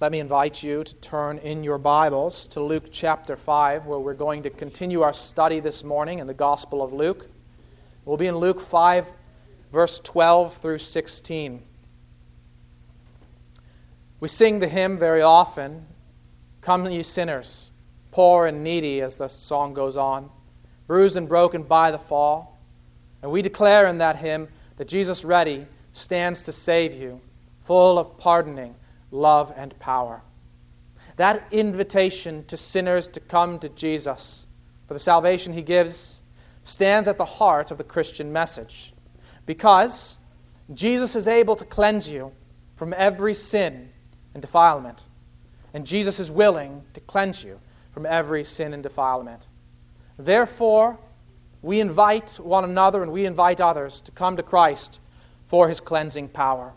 Let me invite you to turn in your Bibles to Luke chapter 5, where we're going to continue our study this morning in the Gospel of Luke. We'll be in Luke 5, verse 12 through 16. We sing the hymn very often Come, ye sinners, poor and needy, as the song goes on, bruised and broken by the fall. And we declare in that hymn that Jesus ready stands to save you, full of pardoning love, and power. That invitation to sinners to come to Jesus for the salvation he gives stands at the heart of the Christian message because Jesus is able to cleanse you from every sin and defilement. And Jesus is willing to cleanse you from every sin and defilement. Therefore, we invite one another and we invite others to come to Christ for his cleansing power.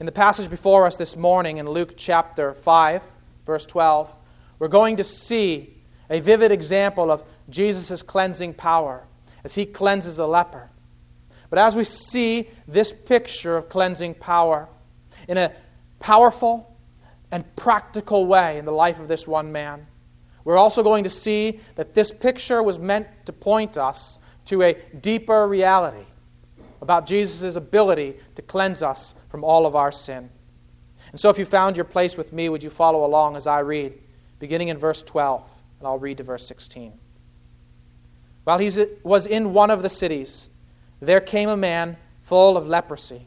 In the passage before us this morning in Luke chapter 5, verse 12, we're going to see a vivid example of Jesus' cleansing power as he cleanses the leper. But as we see this picture of cleansing power in a powerful and practical way in the life of this one man, we're also going to see that this picture was meant to point us to a deeper reality about Jesus' ability to cleanse us from all of our sin. And so, if you found your place with me, would you follow along as I read, beginning in verse 12, and I'll read to verse 16. While he was in one of the cities, there came a man full of leprosy.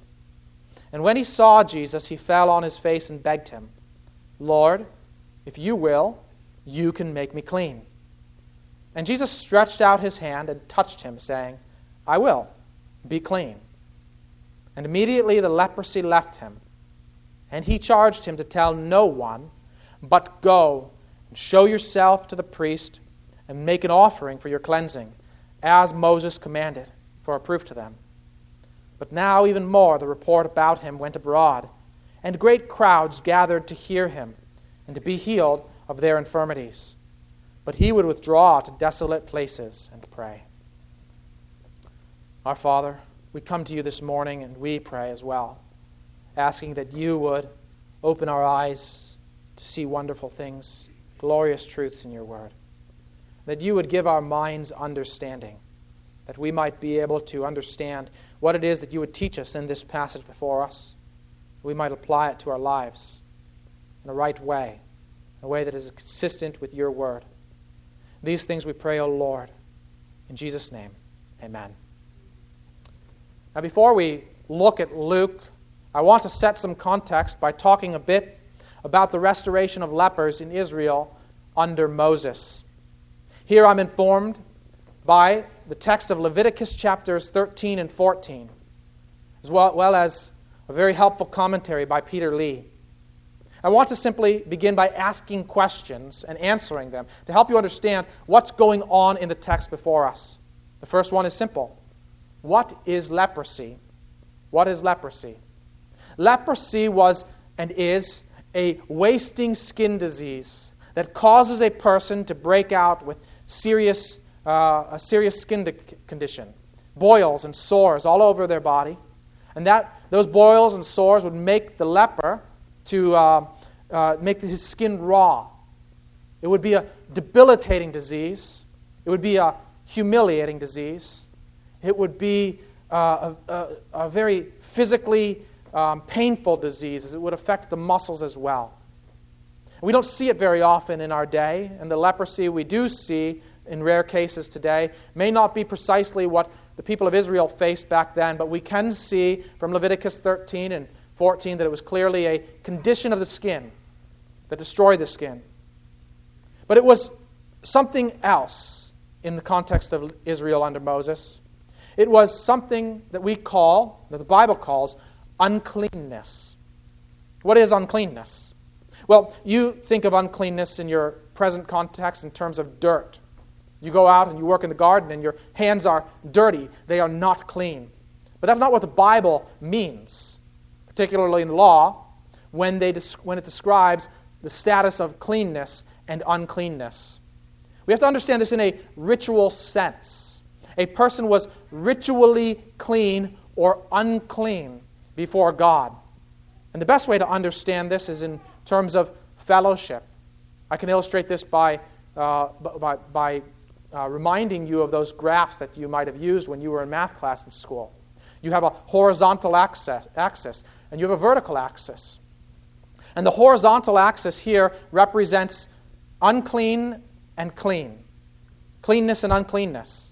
And when he saw Jesus, he fell on his face and begged him, Lord, if you will, you can make me clean. And Jesus stretched out his hand and touched him, saying, I will be clean. And immediately the leprosy left him. And he charged him to tell no one, but go and show yourself to the priest and make an offering for your cleansing, as Moses commanded, for a proof to them. But now, even more, the report about him went abroad, and great crowds gathered to hear him and to be healed of their infirmities. But he would withdraw to desolate places and pray. Our Father, we come to you this morning and we pray as well, asking that you would open our eyes to see wonderful things, glorious truths in your word. That you would give our minds understanding, that we might be able to understand what it is that you would teach us in this passage before us. We might apply it to our lives in a right way, in a way that is consistent with your word. These things we pray, O Lord. In Jesus' name, amen. Now, before we look at Luke, I want to set some context by talking a bit about the restoration of lepers in Israel under Moses. Here I'm informed by the text of Leviticus chapters 13 and 14, as well, as a very helpful commentary by Peter Lee. I want to simply begin by asking questions and answering them to help you understand what's going on in the text before us. The first one is simple what is leprosy? What is leprosy? Leprosy was and is a wasting skin disease that causes a person to break out with serious, uh, a serious skin condition, boils and sores all over their body. And that, those boils and sores would make the leper to uh, uh, make his skin raw. It would be a debilitating disease. It would be a humiliating disease. It would be uh, a, a, a, very physically um, painful disease, as it would affect the muscles as well. We don't see it very often in our day, and the leprosy we do see in rare cases today may not be precisely what the people of Israel faced back then, but we can see from Leviticus 13 and 14 that it was clearly a condition of the skin that destroyed the skin. But it was something else in the context of Israel under Moses. It was something that we call, that the Bible calls, uncleanness. What is uncleanness? Well, you think of uncleanness in your present context in terms of dirt. You go out and you work in the garden and your hands are dirty, they are not clean. But that's not what the Bible means, particularly in the law, when, they, when it describes the status of cleanness and uncleanness. We have to understand this in a ritual sense a person was ritually clean or unclean before God. And the best way to understand this is in terms of fellowship. I can illustrate this by, uh, by, by uh, reminding you of those graphs that you might have used when you were in math class in school. You have a horizontal axis, axis and you have a vertical axis. And the horizontal axis here represents unclean and clean, cleanness and uncleanness.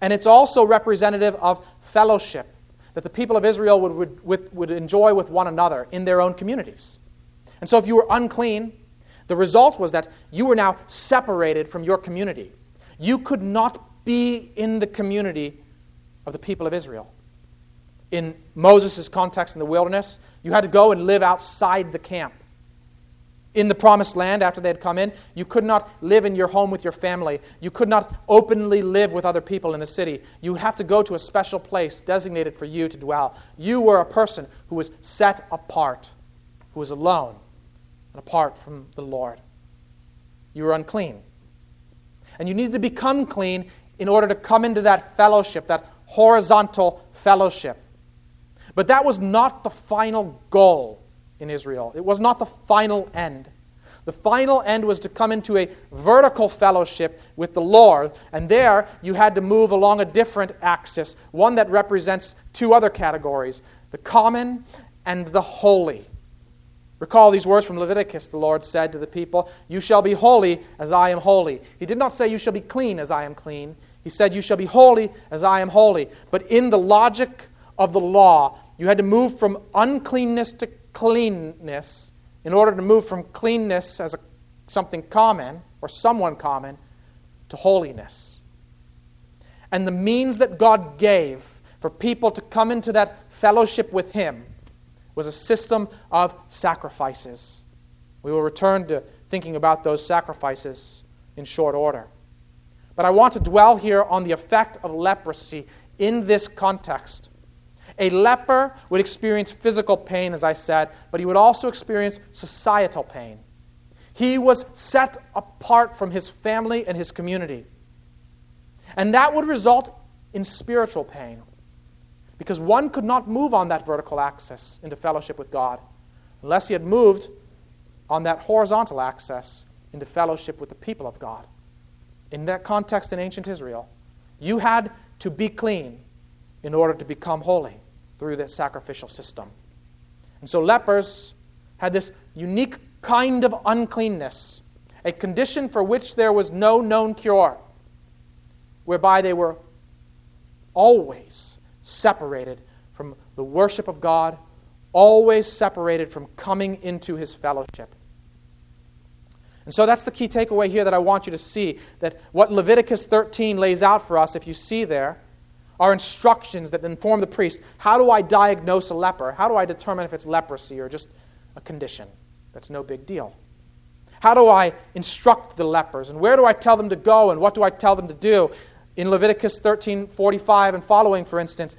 And it's also representative of fellowship that the people of Israel would, would, would enjoy with one another in their own communities. And so if you were unclean, the result was that you were now separated from your community. You could not be in the community of the people of Israel. In Moses' context in the wilderness, you had to go and live outside the camp in the promised land after they had come in. You could not live in your home with your family. You could not openly live with other people in the city. You would have to go to a special place designated for you to dwell. You were a person who was set apart, who was alone and apart from the Lord. You were unclean. And you needed to become clean in order to come into that fellowship, that horizontal fellowship. But that was not the final goal in Israel. It was not the final end. The final end was to come into a vertical fellowship with the Lord, and there you had to move along a different axis, one that represents two other categories the common and the holy. Recall these words from Leviticus. The Lord said to the people, You shall be holy as I am holy. He did not say, You shall be clean as I am clean. He said, You shall be holy as I am holy. But in the logic of the law, you had to move from uncleanness to cleanness in order to move from cleanness as a, something common or someone common to holiness. And the means that God gave for people to come into that fellowship with Him was a system of sacrifices. We will return to thinking about those sacrifices in short order. But I want to dwell here on the effect of leprosy in this context a leper would experience physical pain, as I said, but he would also experience societal pain. He was set apart from his family and his community. And that would result in spiritual pain because one could not move on that vertical axis into fellowship with God unless he had moved on that horizontal axis into fellowship with the people of God. In that context in ancient Israel, you had to be clean in order to become holy through this sacrificial system. And so lepers had this unique kind of uncleanness, a condition for which there was no known cure, whereby they were always separated from the worship of God, always separated from coming into his fellowship. And so that's the key takeaway here that I want you to see that what Leviticus 13 lays out for us, if you see there, are instructions that inform the priest. How do I diagnose a leper? How do I determine if it's leprosy or just a condition? That's no big deal. How do I instruct the lepers? And where do I tell them to go? And what do I tell them to do? In Leviticus 13 45 and following, for instance,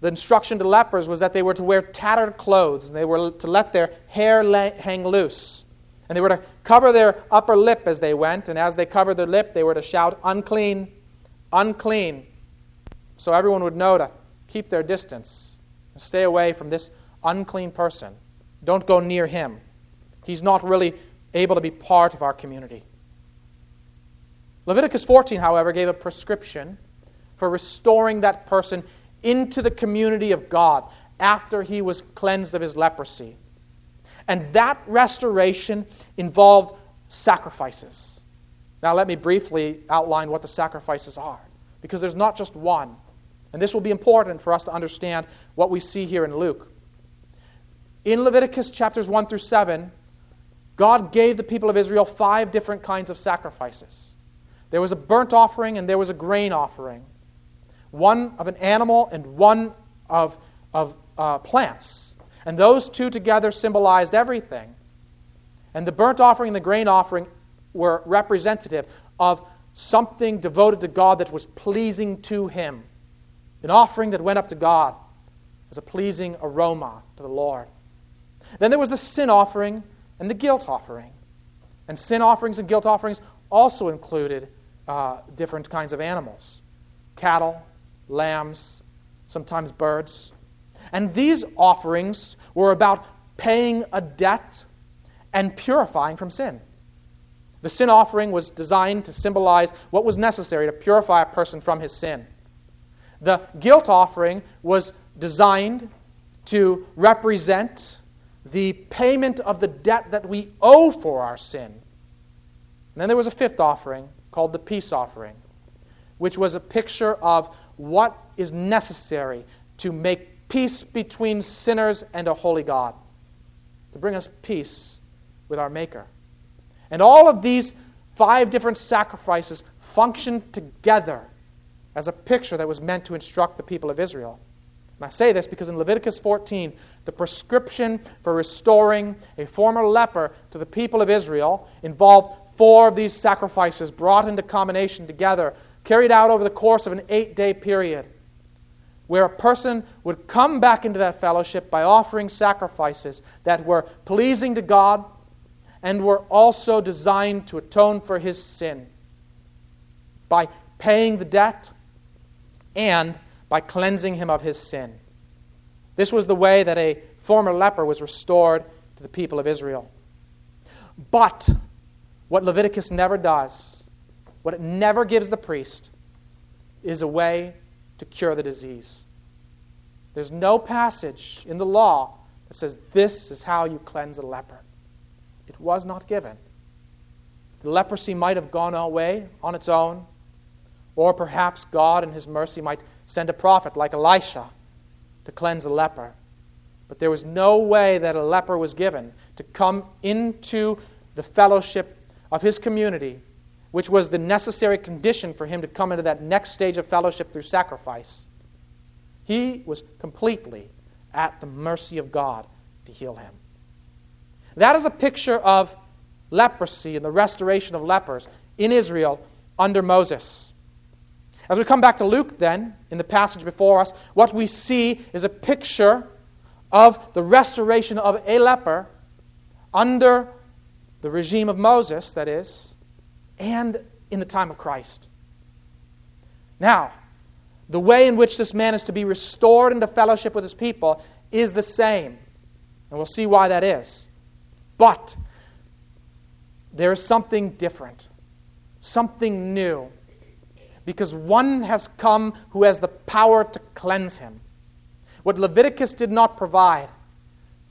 the instruction to lepers was that they were to wear tattered clothes and they were to let their hair hang loose. And they were to cover their upper lip as they went. And as they covered their lip, they were to shout, Unclean, unclean so everyone would know to keep their distance. Stay away from this unclean person. Don't go near him. He's not really able to be part of our community. Leviticus 14, however, gave a prescription for restoring that person into the community of God after he was cleansed of his leprosy. And that restoration involved sacrifices. Now, let me briefly outline what the sacrifices are, because there's not just one. And this will be important for us to understand what we see here in Luke. In Leviticus chapters 1 through 7, God gave the people of Israel five different kinds of sacrifices. There was a burnt offering and there was a grain offering, one of an animal and one of, of uh, plants. And those two together symbolized everything. And the burnt offering and the grain offering were representative of something devoted to God that was pleasing to Him an offering that went up to God as a pleasing aroma to the Lord. Then there was the sin offering and the guilt offering. And sin offerings and guilt offerings also included uh, different kinds of animals cattle, lambs, sometimes birds. And these offerings were about paying a debt and purifying from sin. The sin offering was designed to symbolize what was necessary to purify a person from his sin. The guilt offering was designed to represent the payment of the debt that we owe for our sin. And then there was a fifth offering called the peace offering, which was a picture of what is necessary to make peace between sinners and a holy God, to bring us peace with our Maker. And all of these five different sacrifices functioned together as a picture that was meant to instruct the people of Israel. And I say this because in Leviticus 14, the prescription for restoring a former leper to the people of Israel involved four of these sacrifices brought into combination together, carried out over the course of an eight day period, where a person would come back into that fellowship by offering sacrifices that were pleasing to God and were also designed to atone for his sin by paying the debt and by cleansing him of his sin. This was the way that a former leper was restored to the people of Israel. But what Leviticus never does, what it never gives the priest, is a way to cure the disease. There's no passage in the law that says this is how you cleanse a leper. It was not given. The leprosy might have gone away on its own, or perhaps God in His mercy might send a prophet like Elisha to cleanse a leper. But there was no way that a leper was given to come into the fellowship of his community, which was the necessary condition for him to come into that next stage of fellowship through sacrifice. He was completely at the mercy of God to heal him. That is a picture of leprosy and the restoration of lepers in Israel under Moses. As we come back to Luke, then, in the passage before us, what we see is a picture of the restoration of a leper under the regime of Moses, that is, and in the time of Christ. Now, the way in which this man is to be restored into fellowship with his people is the same. And we'll see why that is. But there is something different, something new, because one has come who has the power to cleanse him. What Leviticus did not provide,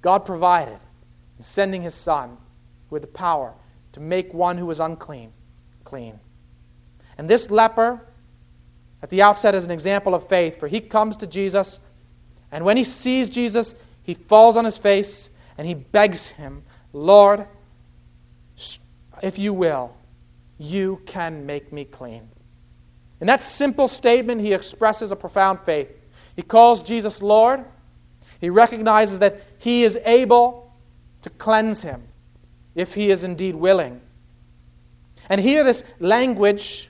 God provided in sending his son with the power to make one who was unclean clean. And this leper, at the outset, is an example of faith, for he comes to Jesus, and when he sees Jesus, he falls on his face and he begs him Lord, if you will, you can make me clean. In that simple statement, he expresses a profound faith. He calls Jesus Lord. He recognizes that he is able to cleanse him if he is indeed willing. And here, this language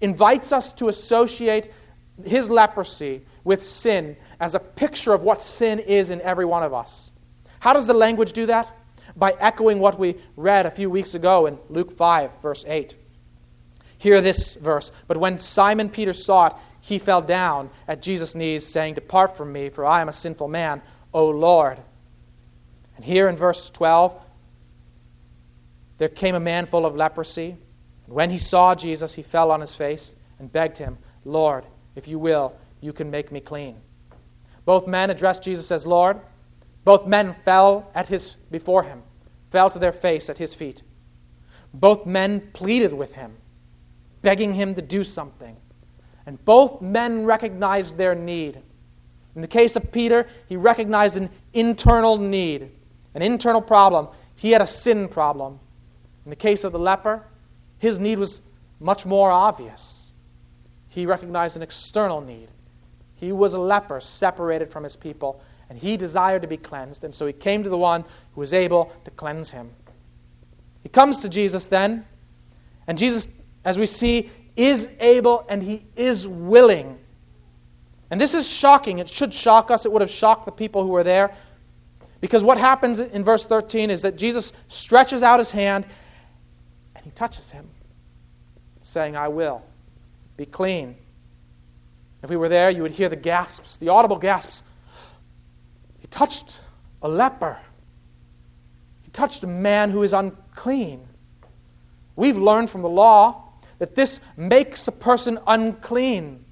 invites us to associate his leprosy with sin as a picture of what sin is in every one of us. How does the language do that? by echoing what we read a few weeks ago in Luke 5, verse 8. Hear this verse. But when Simon Peter saw it, he fell down at Jesus' knees, saying, Depart from me, for I am a sinful man, O Lord. And here in verse 12, there came a man full of leprosy. And when he saw Jesus, he fell on his face and begged him, Lord, if you will, you can make me clean. Both men addressed Jesus as Lord. Both men fell at his before him fell to their face at his feet. Both men pleaded with him, begging him to do something. And both men recognized their need. In the case of Peter, he recognized an internal need, an internal problem. He had a sin problem. In the case of the leper, his need was much more obvious. He recognized an external need. He was a leper, separated from his people, and he desired to be cleansed, and so he came to the one who was able to cleanse him. He comes to Jesus then, and Jesus, as we see, is able and he is willing. And this is shocking. It should shock us. It would have shocked the people who were there. Because what happens in verse 13 is that Jesus stretches out his hand and he touches him, saying, I will be clean. If we were there, you would hear the gasps, the audible gasps. He touched a leper he touched a man who is unclean. We've learned from the law that this makes a person unclean.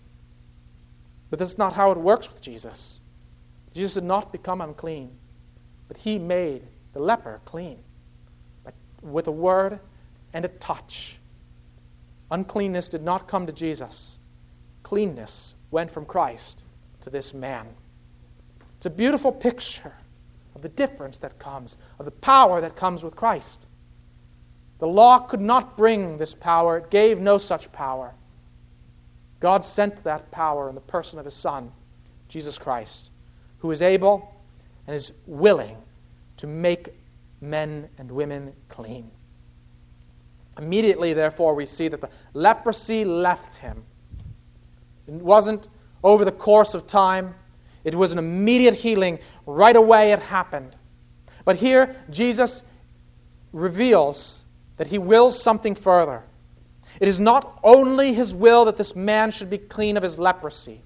But this is not how it works with Jesus. Jesus did not become unclean, but he made the leper clean with a word and a touch. Uncleanness did not come to Jesus, cleanness went from Christ to this man. It's a beautiful picture of the difference that comes, of the power that comes with Christ. The law could not bring this power, it gave no such power. God sent that power in the person of His Son, Jesus Christ, who is able and is willing to make men and women clean. Immediately, therefore, we see that the leprosy left him. It wasn't over the course of time, it was an immediate healing. Right away, it happened. But here, Jesus reveals that he wills something further. It is not only his will that this man should be clean of his leprosy.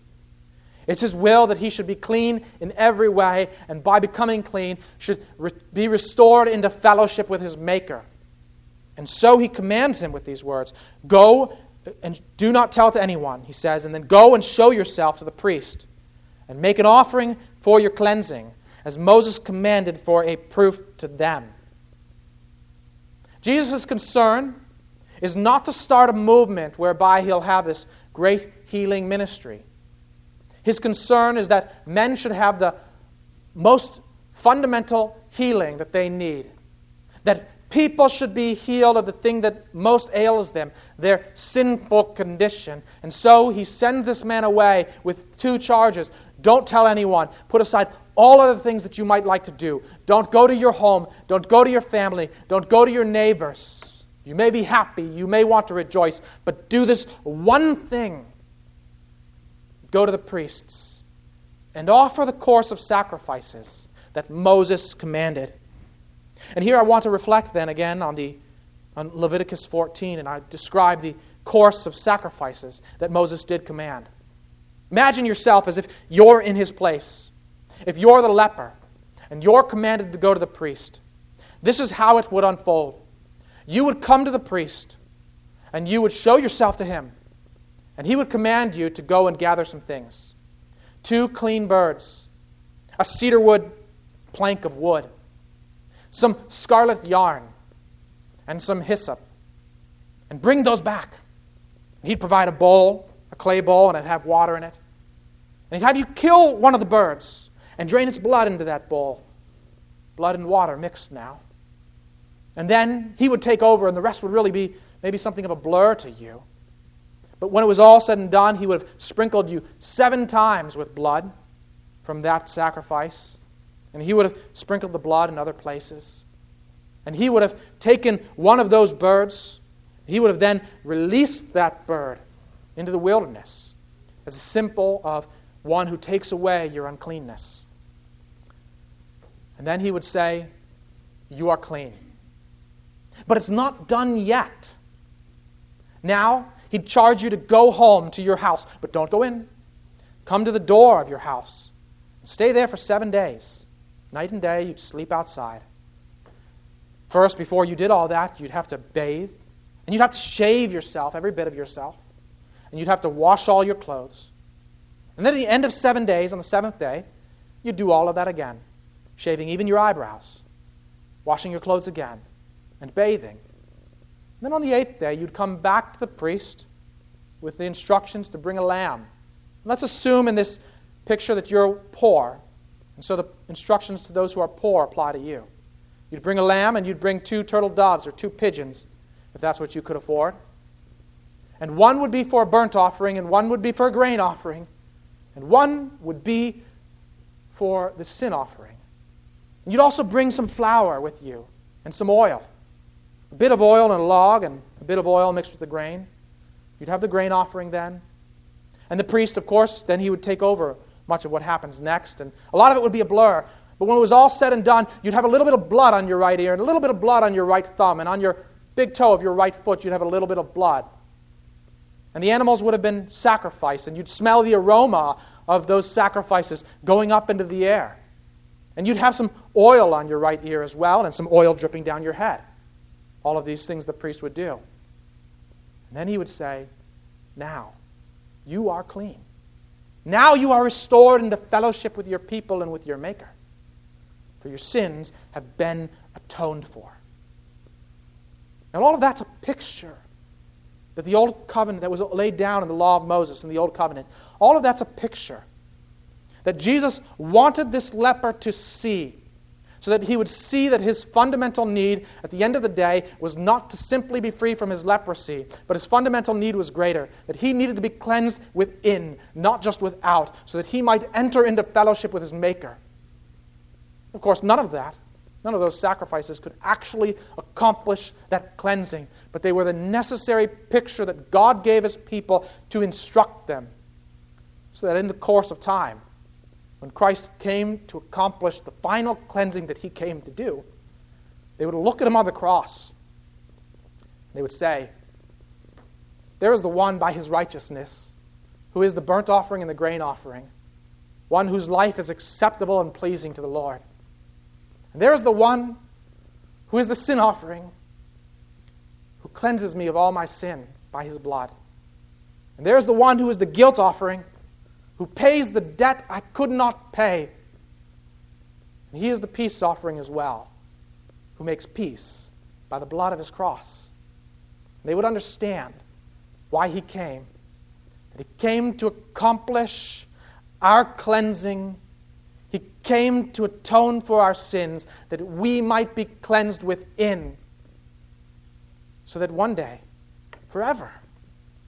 It's his will that he should be clean in every way, and by becoming clean, should re- be restored into fellowship with his Maker. And so he commands him with these words Go and do not tell to anyone, he says, and then go and show yourself to the priest, and make an offering for your cleansing, as Moses commanded for a proof to them. Jesus' concern is not to start a movement whereby he'll have this great healing ministry. His concern is that men should have the most fundamental healing that they need. That people should be healed of the thing that most ails them, their sinful condition. And so he sends this man away with two charges. Don't tell anyone. Put aside all other things that you might like to do. Don't go to your home. Don't go to your family. Don't go to your neighbors. You may be happy. You may want to rejoice. But do this one thing go to the priests and offer the course of sacrifices that Moses commanded. And here I want to reflect then again on, the, on Leviticus 14, and I describe the course of sacrifices that Moses did command. Imagine yourself as if you're in his place. If you're the leper and you're commanded to go to the priest, this is how it would unfold. You would come to the priest and you would show yourself to him, and he would command you to go and gather some things two clean birds, a cedarwood plank of wood, some scarlet yarn, and some hyssop, and bring those back. He'd provide a bowl, clay bowl, and it'd have water in it. And he'd have you kill one of the birds and drain its blood into that bowl. Blood and water mixed now. And then he would take over, and the rest would really be maybe something of a blur to you. But when it was all said and done, he would have sprinkled you seven times with blood from that sacrifice. And he would have sprinkled the blood in other places. And he would have taken one of those birds. He would have then released that bird into the wilderness as a symbol of one who takes away your uncleanness. And then he would say, You are clean. But it's not done yet. Now, he'd charge you to go home to your house, but don't go in. Come to the door of your house. Stay there for seven days. Night and day, you'd sleep outside. First, before you did all that, you'd have to bathe, and you'd have to shave yourself, every bit of yourself, and you'd have to wash all your clothes. And then at the end of seven days, on the seventh day, you'd do all of that again, shaving even your eyebrows, washing your clothes again, and bathing. And then on the eighth day, you'd come back to the priest with the instructions to bring a lamb. Let's assume in this picture that you're poor and so the instructions to those who are poor apply to you. You'd bring a lamb and you'd bring two turtle doves or two pigeons, if that's what you could afford. And one would be for a burnt offering, and one would be for a grain offering, and one would be for the sin offering. And you'd also bring some flour with you and some oil. A bit of oil in a log and a bit of oil mixed with the grain. You'd have the grain offering then. And the priest, of course, then he would take over much of what happens next. And a lot of it would be a blur. But when it was all said and done, you'd have a little bit of blood on your right ear and a little bit of blood on your right thumb. And on your big toe of your right foot, you'd have a little bit of blood. And the animals would have been sacrificed, and you'd smell the aroma of those sacrifices going up into the air. And you'd have some oil on your right ear as well, and some oil dripping down your head. All of these things the priest would do. And then he would say, Now, you are clean. Now you are restored into fellowship with your people and with your Maker. For your sins have been atoned for. And all of that's a picture that the old covenant that was laid down in the law of Moses in the old covenant, all of that's a picture that Jesus wanted this leper to see so that he would see that his fundamental need at the end of the day was not to simply be free from his leprosy, but his fundamental need was greater, that he needed to be cleansed within, not just without, so that he might enter into fellowship with his Maker. Of course, none of that, none of those sacrifices could actually accomplish that cleansing, but they were the necessary picture that God gave his people to instruct them, so that in the course of time, when Christ came to accomplish the final cleansing that he came to do, they would look at him on the cross. They would say, There is the one by his righteousness, who is the burnt offering and the grain offering, one whose life is acceptable and pleasing to the Lord. And there is the one who is the sin offering, who cleanses me of all my sin by his blood. And there is the one who is the guilt offering who pays the debt I could not pay. And he is the peace offering as well, who makes peace by the blood of his cross. They would understand why he came. That he came to accomplish our cleansing. He came to atone for our sins, that we might be cleansed within, so that one day, forever,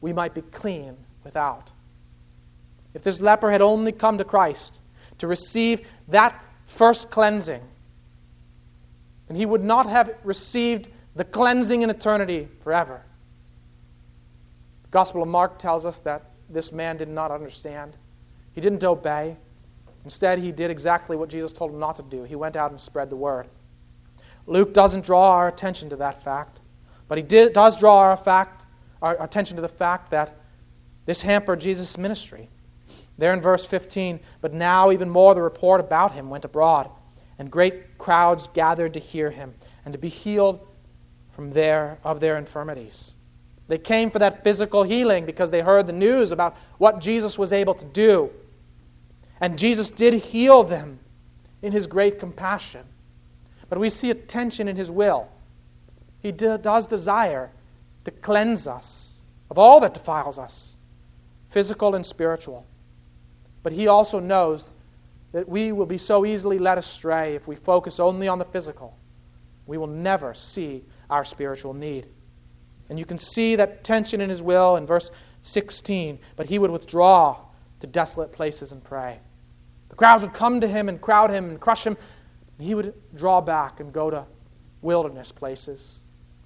we might be clean without. If this leper had only come to Christ to receive that first cleansing, then he would not have received the cleansing in eternity forever. The Gospel of Mark tells us that this man did not understand. He didn't obey. Instead, he did exactly what Jesus told him not to do. He went out and spread the word. Luke doesn't draw our attention to that fact, but he did, does draw our, fact, our attention to the fact that this hampered Jesus' ministry. There in verse 15, but now even more the report about him went abroad, and great crowds gathered to hear him and to be healed from their of their infirmities. They came for that physical healing because they heard the news about what Jesus was able to do. And Jesus did heal them in his great compassion. But we see a tension in his will. He does desire to cleanse us of all that defiles us, physical and spiritual. But He also knows that we will be so easily led astray if we focus only on the physical. We will never see our spiritual need. And you can see that tension in His will in verse 16. But He would withdraw to desolate places and pray. The crowds would come to Him and crowd Him and crush Him. And he would draw back and go to wilderness places,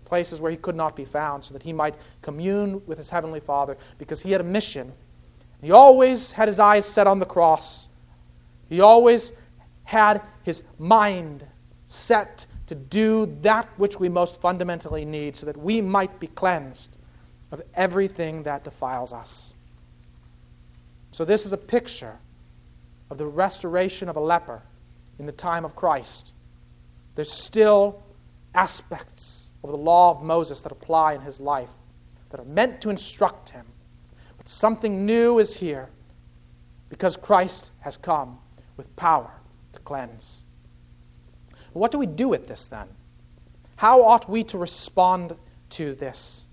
places where He could not be found, so that He might commune with His Heavenly Father because He had a mission he always had his eyes set on the cross. He always had his mind set to do that which we most fundamentally need so that we might be cleansed of everything that defiles us. So, this is a picture of the restoration of a leper in the time of Christ. There's still aspects of the law of Moses that apply in his life that are meant to instruct him But Something new is here because Christ has come with power to cleanse. What do we do with this then? How ought we to respond to this?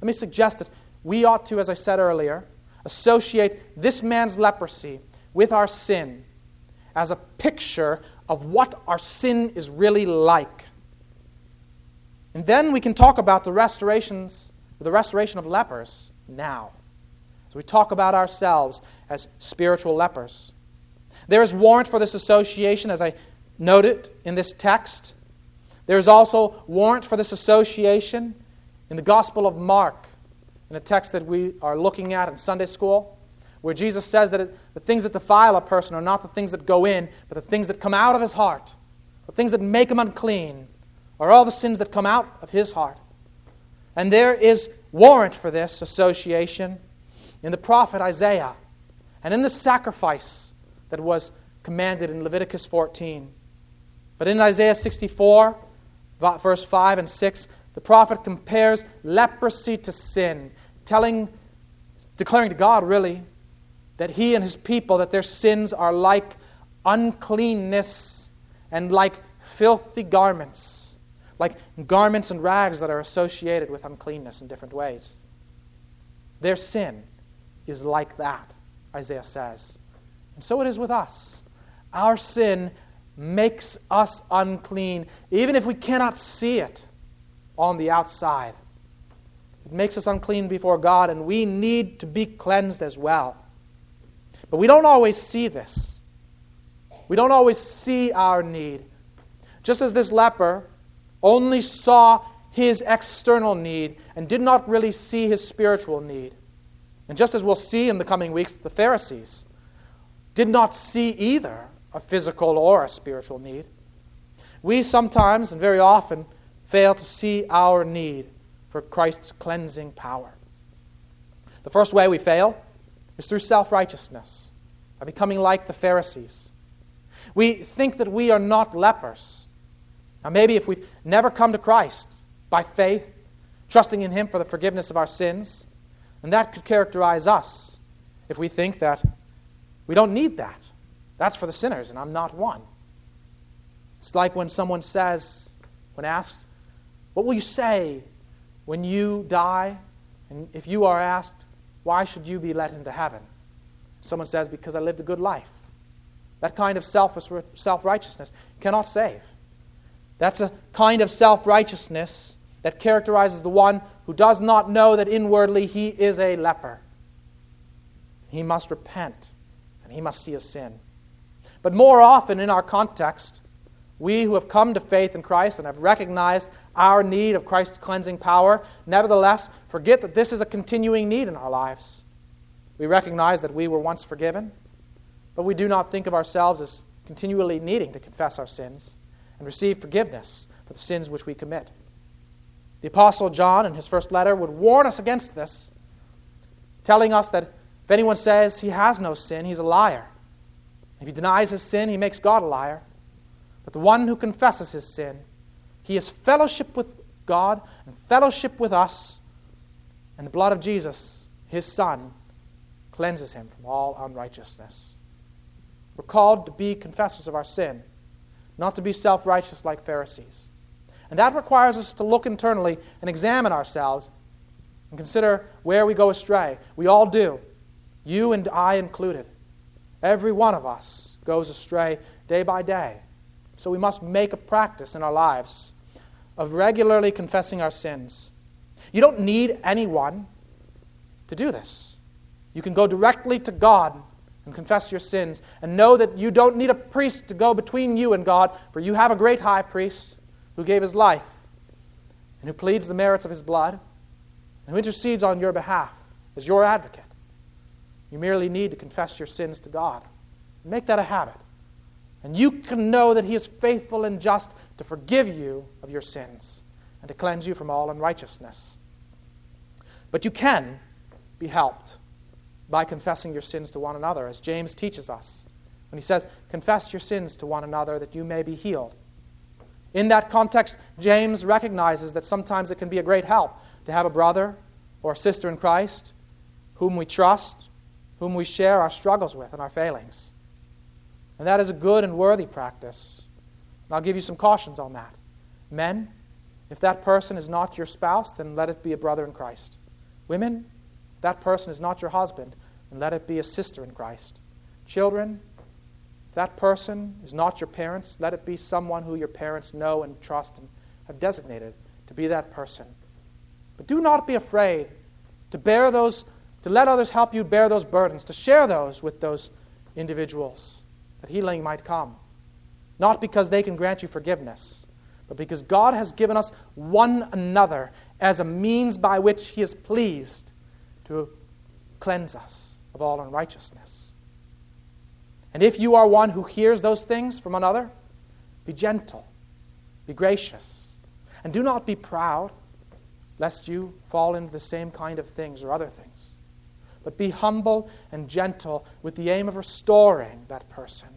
Let me suggest that we ought to, as I said earlier, associate this man's leprosy with our sin as a picture of what our sin is really like. And then we can talk about the restorations, the restoration of lepers now. So we talk about ourselves as spiritual lepers. There is warrant for this association, as I noted in this text. There is also warrant for this association in the Gospel of Mark, in a text that we are looking at in Sunday school, where Jesus says that it, the things that defile a person are not the things that go in, but the things that come out of his heart, the things that make him unclean, are all the sins that come out of his heart. And there is warrant for this association in the prophet Isaiah and in the sacrifice that was commanded in Leviticus 14. But in Isaiah 64, verse 5 and 6, the prophet compares leprosy to sin, telling, declaring to God, really, that he and his people, that their sins are like uncleanness and like filthy garments, like garments and rags that are associated with uncleanness in different ways. Their sin is like that, Isaiah says. And so it is with us. Our sin makes us unclean, even if we cannot see it on the outside. It makes us unclean before God, and we need to be cleansed as well. But we don't always see this. We don't always see our need. Just as this leper only saw his external need and did not really see his spiritual need. And just as we'll see in the coming weeks, the Pharisees did not see either a physical or a spiritual need. We sometimes and very often fail to see our need for Christ's cleansing power. The first way we fail is through self righteousness, by becoming like the Pharisees. We think that we are not lepers. Now, maybe if we've never come to Christ by faith, trusting in Him for the forgiveness of our sins, and that could characterize us if we think that we don't need that. That's for the sinners, and I'm not one. It's like when someone says, when asked, What will you say when you die? And if you are asked, Why should you be let into heaven? Someone says, Because I lived a good life. That kind of self righteousness cannot save. That's a kind of self righteousness that characterizes the one who does not know that inwardly he is a leper. He must repent and he must see his sin. But more often in our context, we who have come to faith in Christ and have recognized our need of Christ's cleansing power, nevertheless forget that this is a continuing need in our lives. We recognize that we were once forgiven, but we do not think of ourselves as continually needing to confess our sins and receive forgiveness for the sins which we commit. The Apostle John, in his first letter, would warn us against this, telling us that if anyone says he has no sin, he's a liar. If he denies his sin, he makes God a liar. But the one who confesses his sin, he has fellowship with God and fellowship with us, and the blood of Jesus, his Son, cleanses him from all unrighteousness. We're called to be confessors of our sin, not to be self righteous like Pharisees. And that requires us to look internally and examine ourselves and consider where we go astray. We all do, you and I included. Every one of us goes astray day by day. So we must make a practice in our lives of regularly confessing our sins. You don't need anyone to do this. You can go directly to God and confess your sins and know that you don't need a priest to go between you and God, for you have a great high priest who gave his life and who pleads the merits of his blood and who intercedes on your behalf as your advocate. You merely need to confess your sins to God. Make that a habit. And you can know that he is faithful and just to forgive you of your sins and to cleanse you from all unrighteousness. But you can be helped by confessing your sins to one another, as James teaches us when he says, Confess your sins to one another that you may be healed. In that context, James recognizes that sometimes it can be a great help to have a brother or a sister in Christ whom we trust, whom we share our struggles with and our failings. And that is a good and worthy practice. And I'll give you some cautions on that. Men, if that person is not your spouse, then let it be a brother in Christ. Women, that person is not your husband, then let it be a sister in Christ. Children, that person is not your parents, let it be someone who your parents know and trust and have designated to be that person. But do not be afraid to bear those, to let others help you bear those burdens, to share those with those individuals, that healing might come. Not because they can grant you forgiveness, but because God has given us one another as a means by which He is pleased to cleanse us of all unrighteousness. And if you are one who hears those things from another, be gentle, be gracious, and do not be proud, lest you fall into the same kind of things or other things. But be humble and gentle with the aim of restoring that person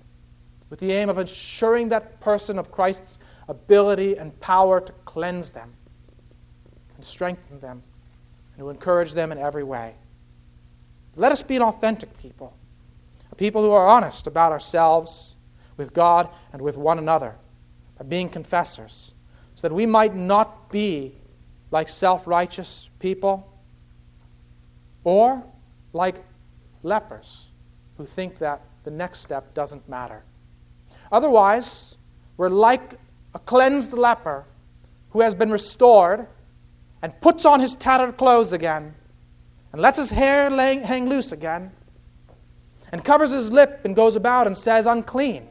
with the aim of assuring that person of Christ's ability and power to cleanse them and strengthen them and to encourage them in every way. Let us be an authentic people, a people who are honest about ourselves, with God, and with one another, by being confessors, so that we might not be like self righteous people or like lepers who think that the next step doesn't matter. Otherwise, we're like a cleansed leper who has been restored and puts on his tattered clothes again and lets his hair lay, hang loose again and covers his lip and goes about and says, Unclean,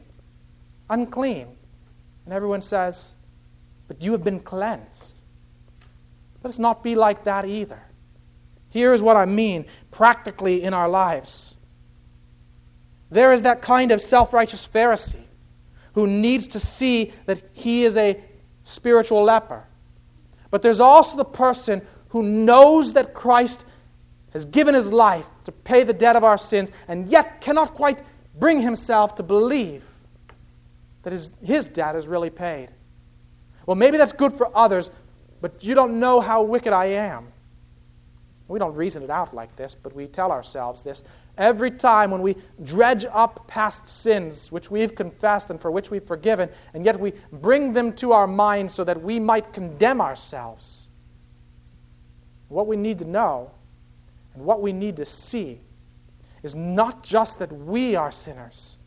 unclean. And everyone says, But you have been cleansed. Let us not be like that either. Here is what I mean practically in our lives. There is that kind of self righteous Pharisee who needs to see that he is a spiritual leper. But there's also the person who knows that Christ has given his life to pay the debt of our sins and yet cannot quite bring himself to believe that his, his debt is really paid. Well, maybe that's good for others, but you don't know how wicked I am. We don't reason it out like this, but we tell ourselves this. Every time when we dredge up past sins which we've confessed and for which we've forgiven, and yet we bring them to our mind so that we might condemn ourselves. What we need to know and what we need to see is not just that we are sinners,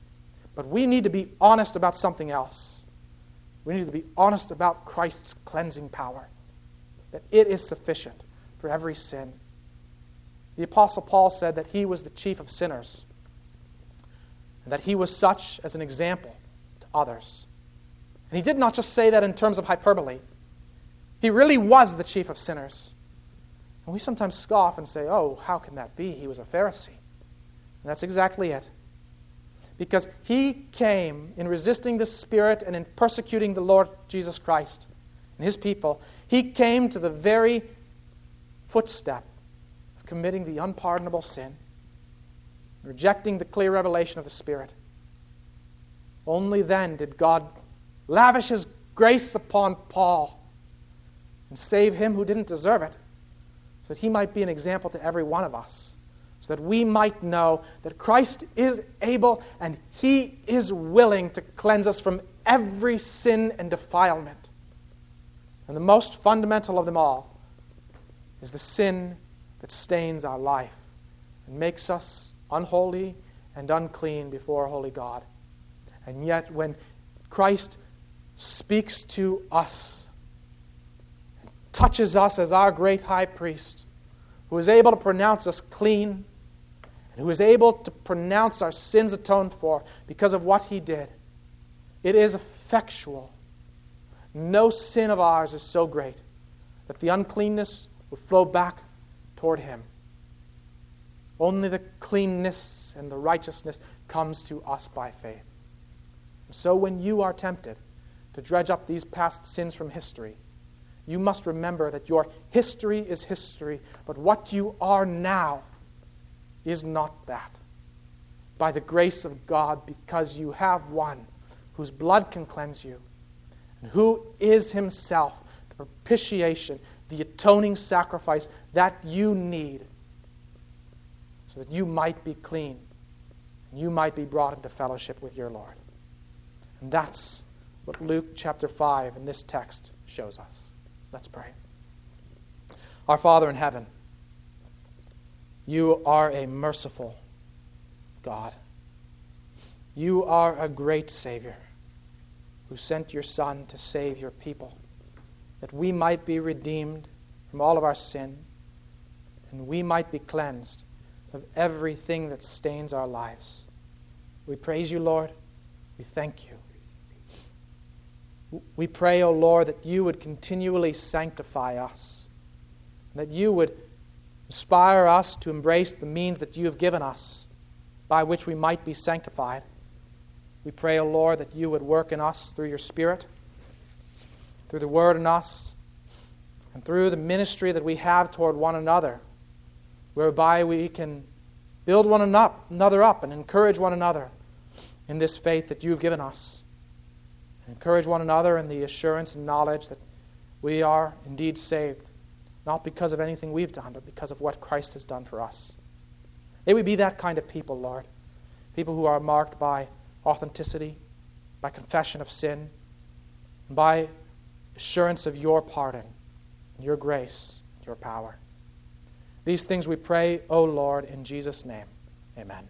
but we need to be honest about something else. We need to be honest about Christ's cleansing power, that it is sufficient for every sin. The Apostle Paul said that he was the chief of sinners, and that he was such as an example to others. And he did not just say that in terms of hyperbole, he really was the chief of sinners. And we sometimes scoff and say, oh, how can that be? He was a Pharisee. And that's exactly it. Because he came in resisting the Spirit and in persecuting the Lord Jesus Christ and his people, he came to the very footstep committing the unpardonable sin, rejecting the clear revelation of the Spirit. Only then did God lavish His grace upon Paul and save him who didn't deserve it, so that he might be an example to every one of us, so that we might know that Christ is able and He is willing to cleanse us from every sin and defilement. And the most fundamental of them all is the sin that stains our life and makes us unholy and unclean before a holy God. And yet, when Christ speaks to us, touches us as our great high priest, who is able to pronounce us clean, and who is able to pronounce our sins atoned for because of what he did, it is effectual. No sin of ours is so great that the uncleanness would flow back toward Him. Only the cleanness and the righteousness comes to us by faith. And so when you are tempted to dredge up these past sins from history, you must remember that your history is history, but what you are now is not that. By the grace of God, because you have one whose blood can cleanse you, and who is himself the propitiation the atoning sacrifice that you need so that you might be clean and you might be brought into fellowship with your Lord. And that's what Luke chapter 5 in this text shows us. Let's pray. Our Father in heaven, you are a merciful God. You are a great Savior who sent your Son to save your people that we might be redeemed from all of our sin and we might be cleansed of everything that stains our lives. We praise you, Lord. We thank you. We pray, O oh Lord, that you would continually sanctify us, that you would inspire us to embrace the means that you have given us by which we might be sanctified. We pray, O oh Lord, that you would work in us through your Spirit through the Word in us, and through the ministry that we have toward one another, whereby we can build one another up and encourage one another in this faith that you've given us. And encourage one another in the assurance and knowledge that we are indeed saved, not because of anything we've done, but because of what Christ has done for us. May we be that kind of people, Lord. People who are marked by authenticity, by confession of sin, by assurance of your pardon, your grace, your power. These things we pray, O Lord, in Jesus' name. Amen.